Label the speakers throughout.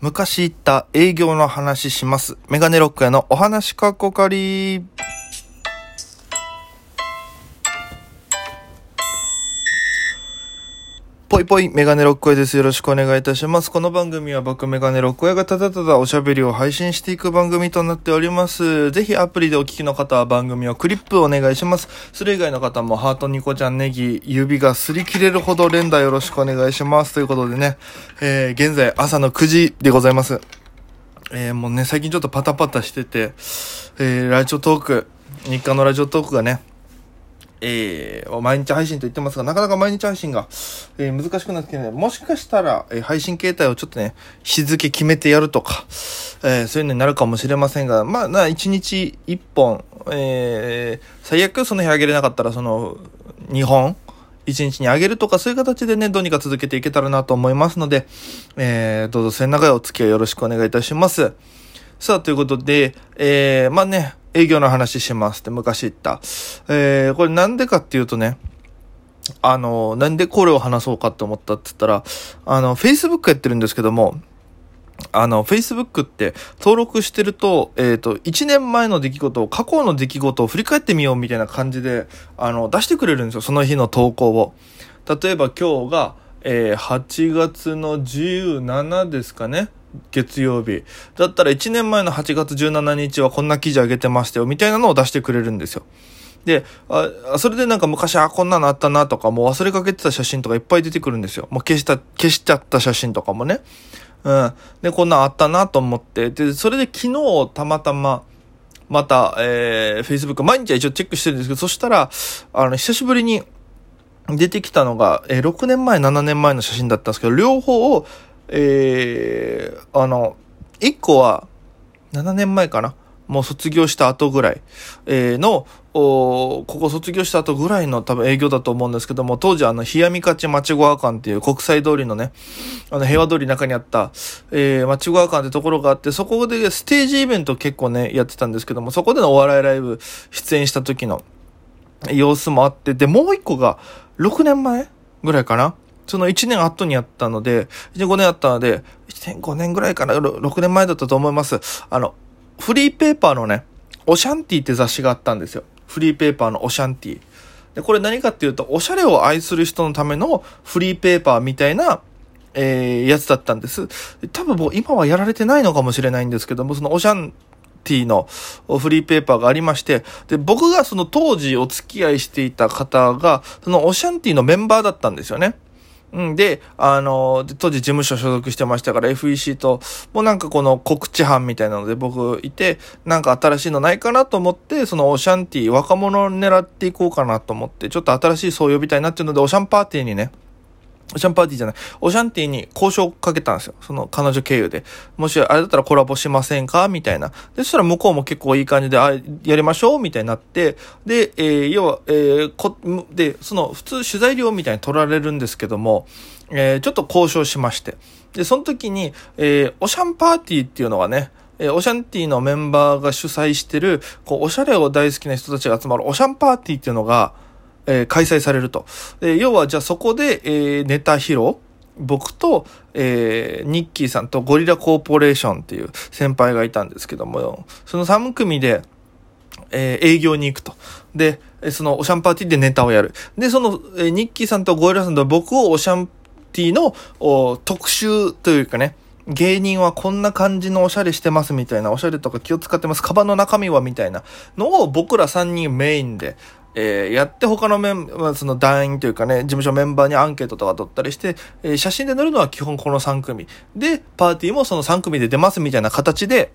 Speaker 1: 昔言った営業の話します。メガネロックへのお話かっこかり。ぽいぽいメガネロック屋です。よろしくお願いいたします。この番組は僕メガネロック屋がただただおしゃべりを配信していく番組となっております。ぜひアプリでお聞きの方は番組をクリップお願いします。それ以外の方もハートニコちゃんネギ、指が擦り切れるほど連打よろしくお願いします。ということでね、えー、現在朝の9時でございます。えー、もうね、最近ちょっとパタパタしてて、えー、ラジオトーク、日課のラジオトークがね、えー、毎日配信と言ってますが、なかなか毎日配信が、えー、難しくなってきてね、もしかしたら、えー、配信形態をちょっとね、日付決めてやるとか、えー、そういうのになるかもしれませんが、まあ、な、1日1本、えー、最悪その日あげれなかったら、その、2本、1日にあげるとか、そういう形でね、どうにか続けていけたらなと思いますので、えー、どうぞ末永いお付き合いよろしくお願いいたします。さあ、ということで、えー、まあね、営業の話しますって昔言った。えー、これなんでかっていうとね、あの、なんでこれを話そうかって思ったって言ったら、あの、Facebook やってるんですけども、あの、Facebook って登録してると、えっ、ー、と、1年前の出来事を、過去の出来事を振り返ってみようみたいな感じで、あの、出してくれるんですよ、その日の投稿を。例えば今日が、えー、8月の17ですかね。月曜日。だったら1年前の8月17日はこんな記事上げてましたよ、みたいなのを出してくれるんですよ。で、あ、それでなんか昔、あ、こんなのあったなとか、もう忘れかけてた写真とかいっぱい出てくるんですよ。もう消した、消しちゃった写真とかもね。うん。で、こんなんあったなと思って。で、それで昨日たまたま、また、えー、Facebook、毎日は一応チェックしてるんですけど、そしたら、あの、久しぶりに出てきたのが、えー、6年前、7年前の写真だったんですけど、両方を、えー、あの、1個は、7年前かな。もう卒業した後ぐらい、えー、の、ここ卒業した後ぐらいの多分営業だと思うんですけども、当時あの、冷やみかち町小川館っていう国際通りのね、あの、平和通りの中にあった、えー、町小川館ってところがあって、そこでステージイベント結構ね、やってたんですけども、そこでのお笑いライブ出演した時の様子もあって、で、もう一個が、6年前ぐらいかな。その1年後にやったので、1年5年あったので、1年5年ぐらいかな ?6 年前だったと思います。あの、フリーペーパーのね、オシャンティって雑誌があったんですよ。フリーペーパーのオシャンティ。で、これ何かっていうと、おしゃれを愛する人のためのフリーペーパーみたいな、えー、やつだったんです。多分もう今はやられてないのかもしれないんですけども、そのオシャンティのフリーペーパーがありまして、で、僕がその当時お付き合いしていた方が、そのオシャンティのメンバーだったんですよね。うん。で、あの、当時事務所所属してましたから FEC と、もうなんかこの告知班みたいなので僕いて、なんか新しいのないかなと思って、そのオシャンティー、若者を狙っていこうかなと思って、ちょっと新しいそう呼びたいなっていうので、オシャンパーティーにね、オシャンパーティーじゃない、オシャンティーに交渉かけたんですよ。その彼女経由で。もしあれだったらコラボしませんか？みたいな。で、そしたら向こうも結構いい感じで、あ、やりましょう？みたいになって、で、えー、要は、えー、こ、で、その普通取材料みたいに取られるんですけども、えー、ちょっと交渉しまして。で、その時に、えー、オシャンパーティーっていうのがね、えー、オシャンティーのメンバーが主催してる、こう、おしゃれを大好きな人たちが集まるオシャンパーティーっていうのが、えー、開催されると。で、要はじゃあそこで、えー、ネタ披露僕と、えー、ニッキーさんとゴリラコーポレーションっていう先輩がいたんですけども、その3組で、えー、営業に行くと。で、そのオシャンパーティーでネタをやる。で、その、えー、ニッキーさんとゴリラさんと僕をオシャンティーの特集というかね、芸人はこんな感じのおしゃれしてますみたいな、おしゃれとか気を使ってます、カバンの中身はみたいなのを僕ら3人メインで、えー、やって他のメンバー、その団員というかね、事務所メンバーにアンケートとか取ったりして、えー、写真で載るのは基本この3組。で、パーティーもその3組で出ますみたいな形で、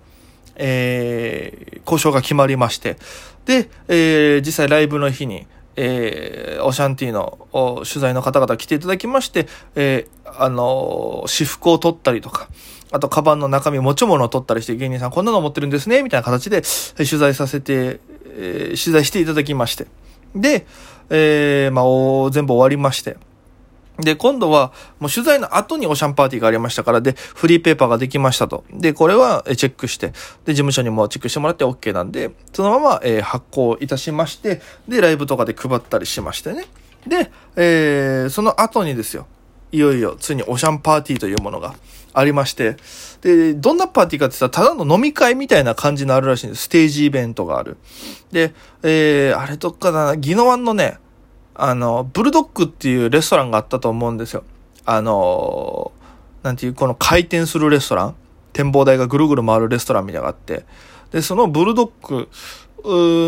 Speaker 1: えー、交渉が決まりまして。で、えー、実際ライブの日に、えー、オシャンティーの取材の方々来ていただきまして、えー、あのー、私服を取ったりとか、あと、カバンの中身、持ち物を取ったりして、芸人さんこんなの持ってるんですね、みたいな形で、取材させて、えー、取材していただきまして。で、えー、まあ、全部終わりまして。で、今度は、もう取材の後にオシャンパーティーがありましたから、で、フリーペーパーができましたと。で、これはチェックして、で、事務所にもチェックしてもらって OK なんで、そのまま、えー、発行いたしまして、で、ライブとかで配ったりしましてね。で、えー、その後にですよ。いよいよ、ついにオシャンパーティーというものがありまして、で、どんなパーティーかって言ったら、ただの飲み会みたいな感じのあるらしいんです。ステージイベントがある。で、えー、あれどっかだな、ギノワンのね、あの、ブルドッグっていうレストランがあったと思うんですよ。あのーなんていう、この回転するレストラン展望台がぐるぐる回るレストランみたいなのがあって、で、そのブルドッグ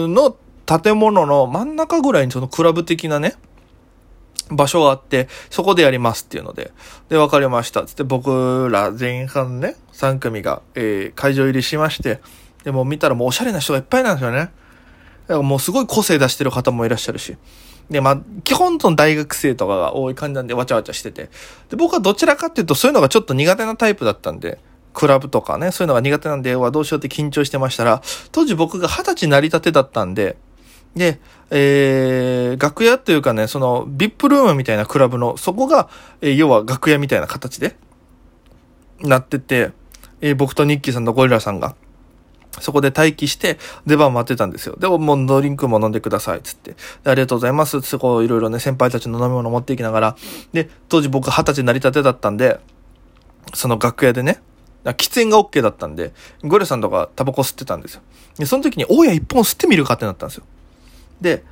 Speaker 1: の建物の真ん中ぐらいにそのクラブ的なね、場所があって、そこでやりますっていうので、で、わかりました。つって僕ら前半ね、3組が、えー、会場入りしまして、でも見たらもうおしゃれな人がいっぱいなんですよね。だからもうすごい個性出してる方もいらっしゃるし。で、まあ、基本その大学生とかが多い感じなんでわちゃわちゃしてて。で、僕はどちらかっていうとそういうのがちょっと苦手なタイプだったんで、クラブとかね、そういうのが苦手なんで、はどうしようって緊張してましたら、当時僕が二十歳成り立てだったんで、で、えー、楽屋っていうかね、その、ビップルームみたいなクラブの、そこが、えー、要は楽屋みたいな形で、なってて、えー、僕とニッキーさんとゴリラさんが、そこで待機して、出番待ってたんですよ。でも、もうドリンクも飲んでください、つって。ありがとうございます、つって、こう、いろいろね、先輩たちの飲み物持っていきながら、で、当時僕二十歳成り立てだったんで、その楽屋でね、喫煙が OK だったんで、ゴリラさんとかタバコ吸ってたんですよ。で、その時に、大家一本吸ってみるかってなったんですよ。で、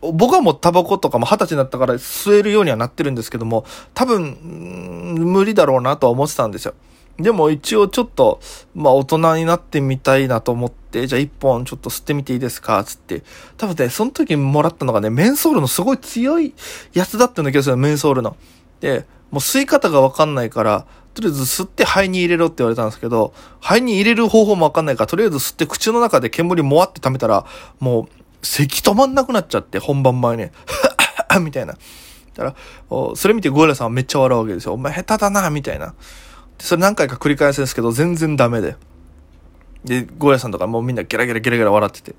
Speaker 1: 僕はもうタバコとかも二十歳になったから吸えるようにはなってるんですけども、多分、無理だろうなとは思ってたんですよ。でも一応ちょっと、まあ大人になってみたいなと思って、じゃあ一本ちょっと吸ってみていいですか？つって。多分ね、その時もらったのがね、メンソールのすごい強いやつだったんだけど、メンソールの。で、もう吸い方がわかんないから、とりあえず吸って肺に入れろって言われたんですけど、肺に入れる方法もわかんないから、とりあえず吸って口の中で煙もわって溜めたら、もう咳止まんなくなっちゃって、本番前に。みたいな。だから、それ見てゴーラさんはめっちゃ笑うわけですよ。お前下手だな、みたいな。それ何回か繰り返すんですけど、全然ダメで。で、ゴーラさんとかもうみんなゲラゲラゲラゲラ笑ってて。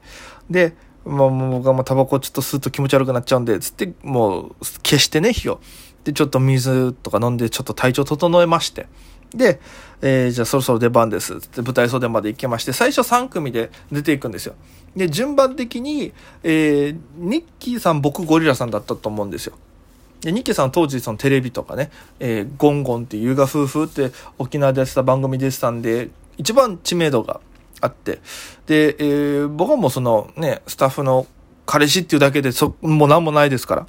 Speaker 1: で、もう僕はもうタバコちょっと吸うと気持ち悪くなっちゃうんで、つって、もう消してね、火を。で、ちょっと水とか飲んで、ちょっと体調整えまして。で、えー、じゃあそろそろ出番です。って舞台袖まで行きまして、最初3組で出ていくんですよ。で、順番的に、えー、ニッキーさん、僕、ゴリラさんだったと思うんですよ。で、ニッキーさん当時そのテレビとかね、えー、ゴンゴンって優雅夫婦って沖縄でやってた番組でしたんで、一番知名度があって、で、えー、僕もそのね、スタッフの彼氏っていうだけでそ、もう何もないですから。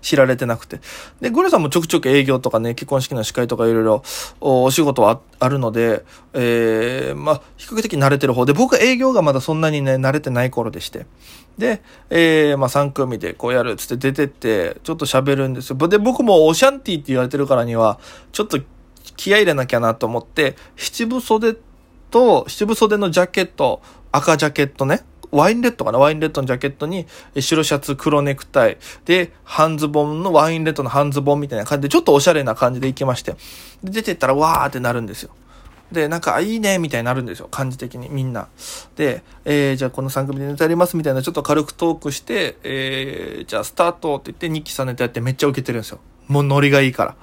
Speaker 1: 知られてなくて。で、ゴリさんもちょくちょく営業とかね、結婚式の司会とかいろいろお仕事はあるので、えー、まあ、比較的慣れてる方で、僕は営業がまだそんなにね、慣れてない頃でして。で、えー、まあ、3組でこうやるっつって出てって、ちょっと喋るんですよ。で、僕もオシャンティって言われてるからには、ちょっと気合入れなきゃなと思って、七分袖と、七分袖のジャケット、赤ジャケットね、ワインレッドかな？ワインレッドのジャケットに、白シャツ、黒ネクタイ、で、半ズボンのワインレッドの半ズボンみたいな感じで、ちょっとおしゃれな感じで行きまして。で、出てったら、わーってなるんですよ。で、なんか、いいね、みたいになるんですよ。感じ的に、みんな。で、えー、じゃあこの3組でネタやります、みたいな、ちょっと軽くトークして、えー、じゃあスタートって言って、日記さんネタやってめっちゃ受けてるんですよ。もうノリがいいから。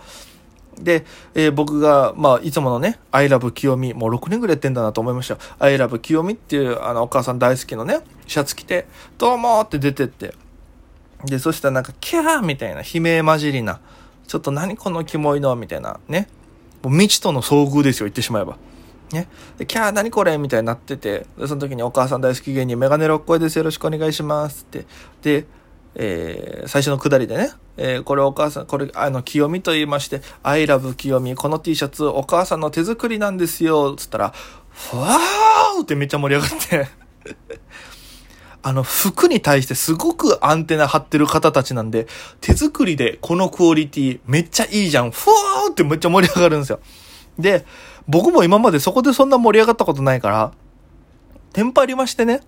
Speaker 1: で、えー、僕が、まあ、いつものね、I love 清美、もう6年ぐらいやってんだなと思いました。I love 清美っていう、あの、お母さん大好きのね、シャツ着て、どうもって出てって。で、そしたらなんか、キャーみたいな、悲鳴混じりな、ちょっと何このキモいのみたいな、ね。もう未知との遭遇ですよ、言ってしまえば。ね。で、キャー何これみたいになってて、その時にお母さん大好き芸人メガネロッコです。よろしくお願いしますって。で、えー、最初のくだりでね、えー、これお母さん、これ、あの、清美と言いまして、I love 清美、この T シャツお母さんの手作りなんですよ、つったら、ふわーってめっちゃ盛り上がってあの、服に対してすごくアンテナ張ってる方たちなんで、手作りでこのクオリティめっちゃいいじゃん、ふわーってめっちゃ盛り上がるんですよ。で、僕も今までそこでそんな盛り上がったことないから、テンパりましてね。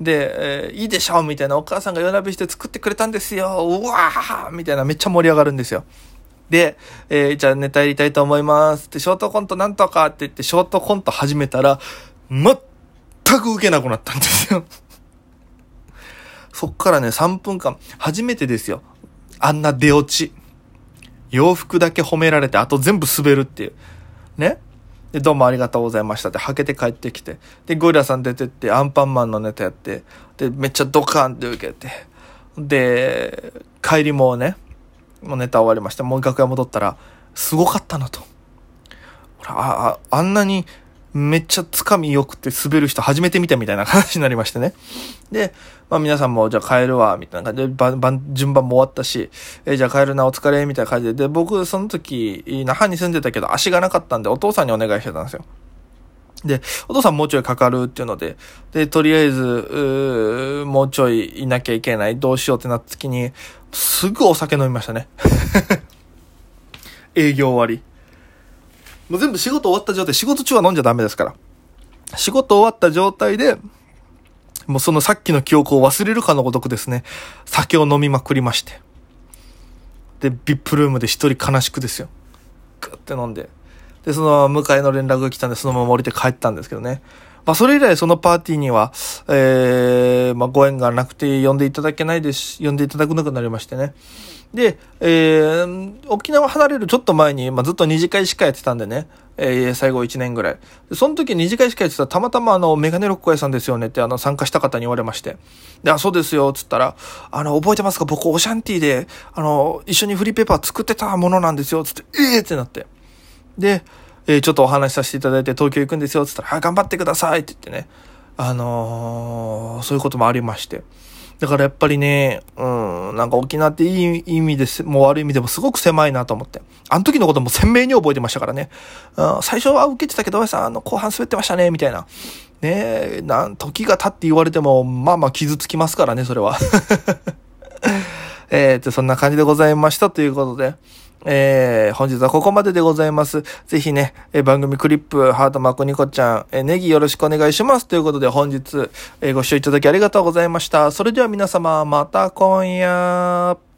Speaker 1: で、えー、いいでしょみたいな、お母さんが夜なべして作ってくれたんですようわーみたいな、めっちゃ盛り上がるんですよ。で、えー、じゃあネタやりたいと思いますって、ショートコントなんとかって言って、ショートコント始めたら、全く受けなくなったんですよ。そっからね、3分間、初めてですよ。あんな出落ち。洋服だけ褒められて、あと全部滑るっていう。ね？で、どうもありがとうございましたって、はけて帰ってきて、で、ゴリラさん出てって、アンパンマンのネタやって、で、めっちゃドカンって受けて、で、帰りもね、もうネタ終わりました。もう楽屋戻ったら、すごかったなと。ほら、あ、あんなにめっちゃつかみ良くて滑る人初めて見たみたいな話になりましてね。で、まあ皆さんもじゃあ帰るわ、みたいな感じで、番、順番も終わったし、え、じゃあ帰るな、お疲れ、みたいな感じで、で、僕その時、那覇に住んでたけど足がなかったんでお父さんにお願いしてたんですよ。で、お父さんもうちょいかかるっていうので、で、とりあえず、うもうちょいいなきゃいけない、どうしようってなった時に、すぐお酒飲みましたね。営業終わり。もう全部仕事終わった状態、仕事中は飲んじゃダメですから。仕事終わった状態で、もうそのさっきの記憶を忘れるかのごとくですね、酒を飲みまくりまして。で、ビップルームで一人悲しくですよ。グって飲んで。で、その迎えの連絡が来たんで、そのまま降りて帰ったんですけどね。まあ、それ以来そのパーティーには、えー、まあ、ご縁がなくて呼んでいただけないですし、呼んでいただくなくなりましてね。で、えー、沖縄離れるちょっと前に、まあ、ずっと二次会しかやってたんでね、えー、最後1年ぐらい。その時二次会しかやってたら、たまたまあの、メガネロック屋さんですよねってあの、参加した方に言われまして。で、あ、そうですよ、つったら、あの、覚えてますか？僕、オシャンティーで、あの、一緒にフリーペーパー作ってたものなんですよ、つって、ええー、ってなって。で、えー、ちょっとお話しさせていただいて東京行くんですよ、つったら、はい、頑張ってくださいって言ってね。あのー、そういうこともありまして。だからやっぱりね、うん、なんか沖縄っていい意味です、もう悪い意味でもすごく狭いなと思って。あの時のことも鮮明に覚えてましたからね。うん、最初は受けてたけど、さん、あの、後半滑ってましたね、みたいな。ねえ、なん、時が経って言われても、まあまあ傷つきますからね、それは。えー、と、そんな感じでございましたということで。えー、本日はここまででございます。ぜひね、えー、番組クリップ、ハートマコニコちゃん、えー、ネギよろしくお願いします。ということで本日、えー、ご視聴いただきありがとうございました。それでは皆様、また今夜。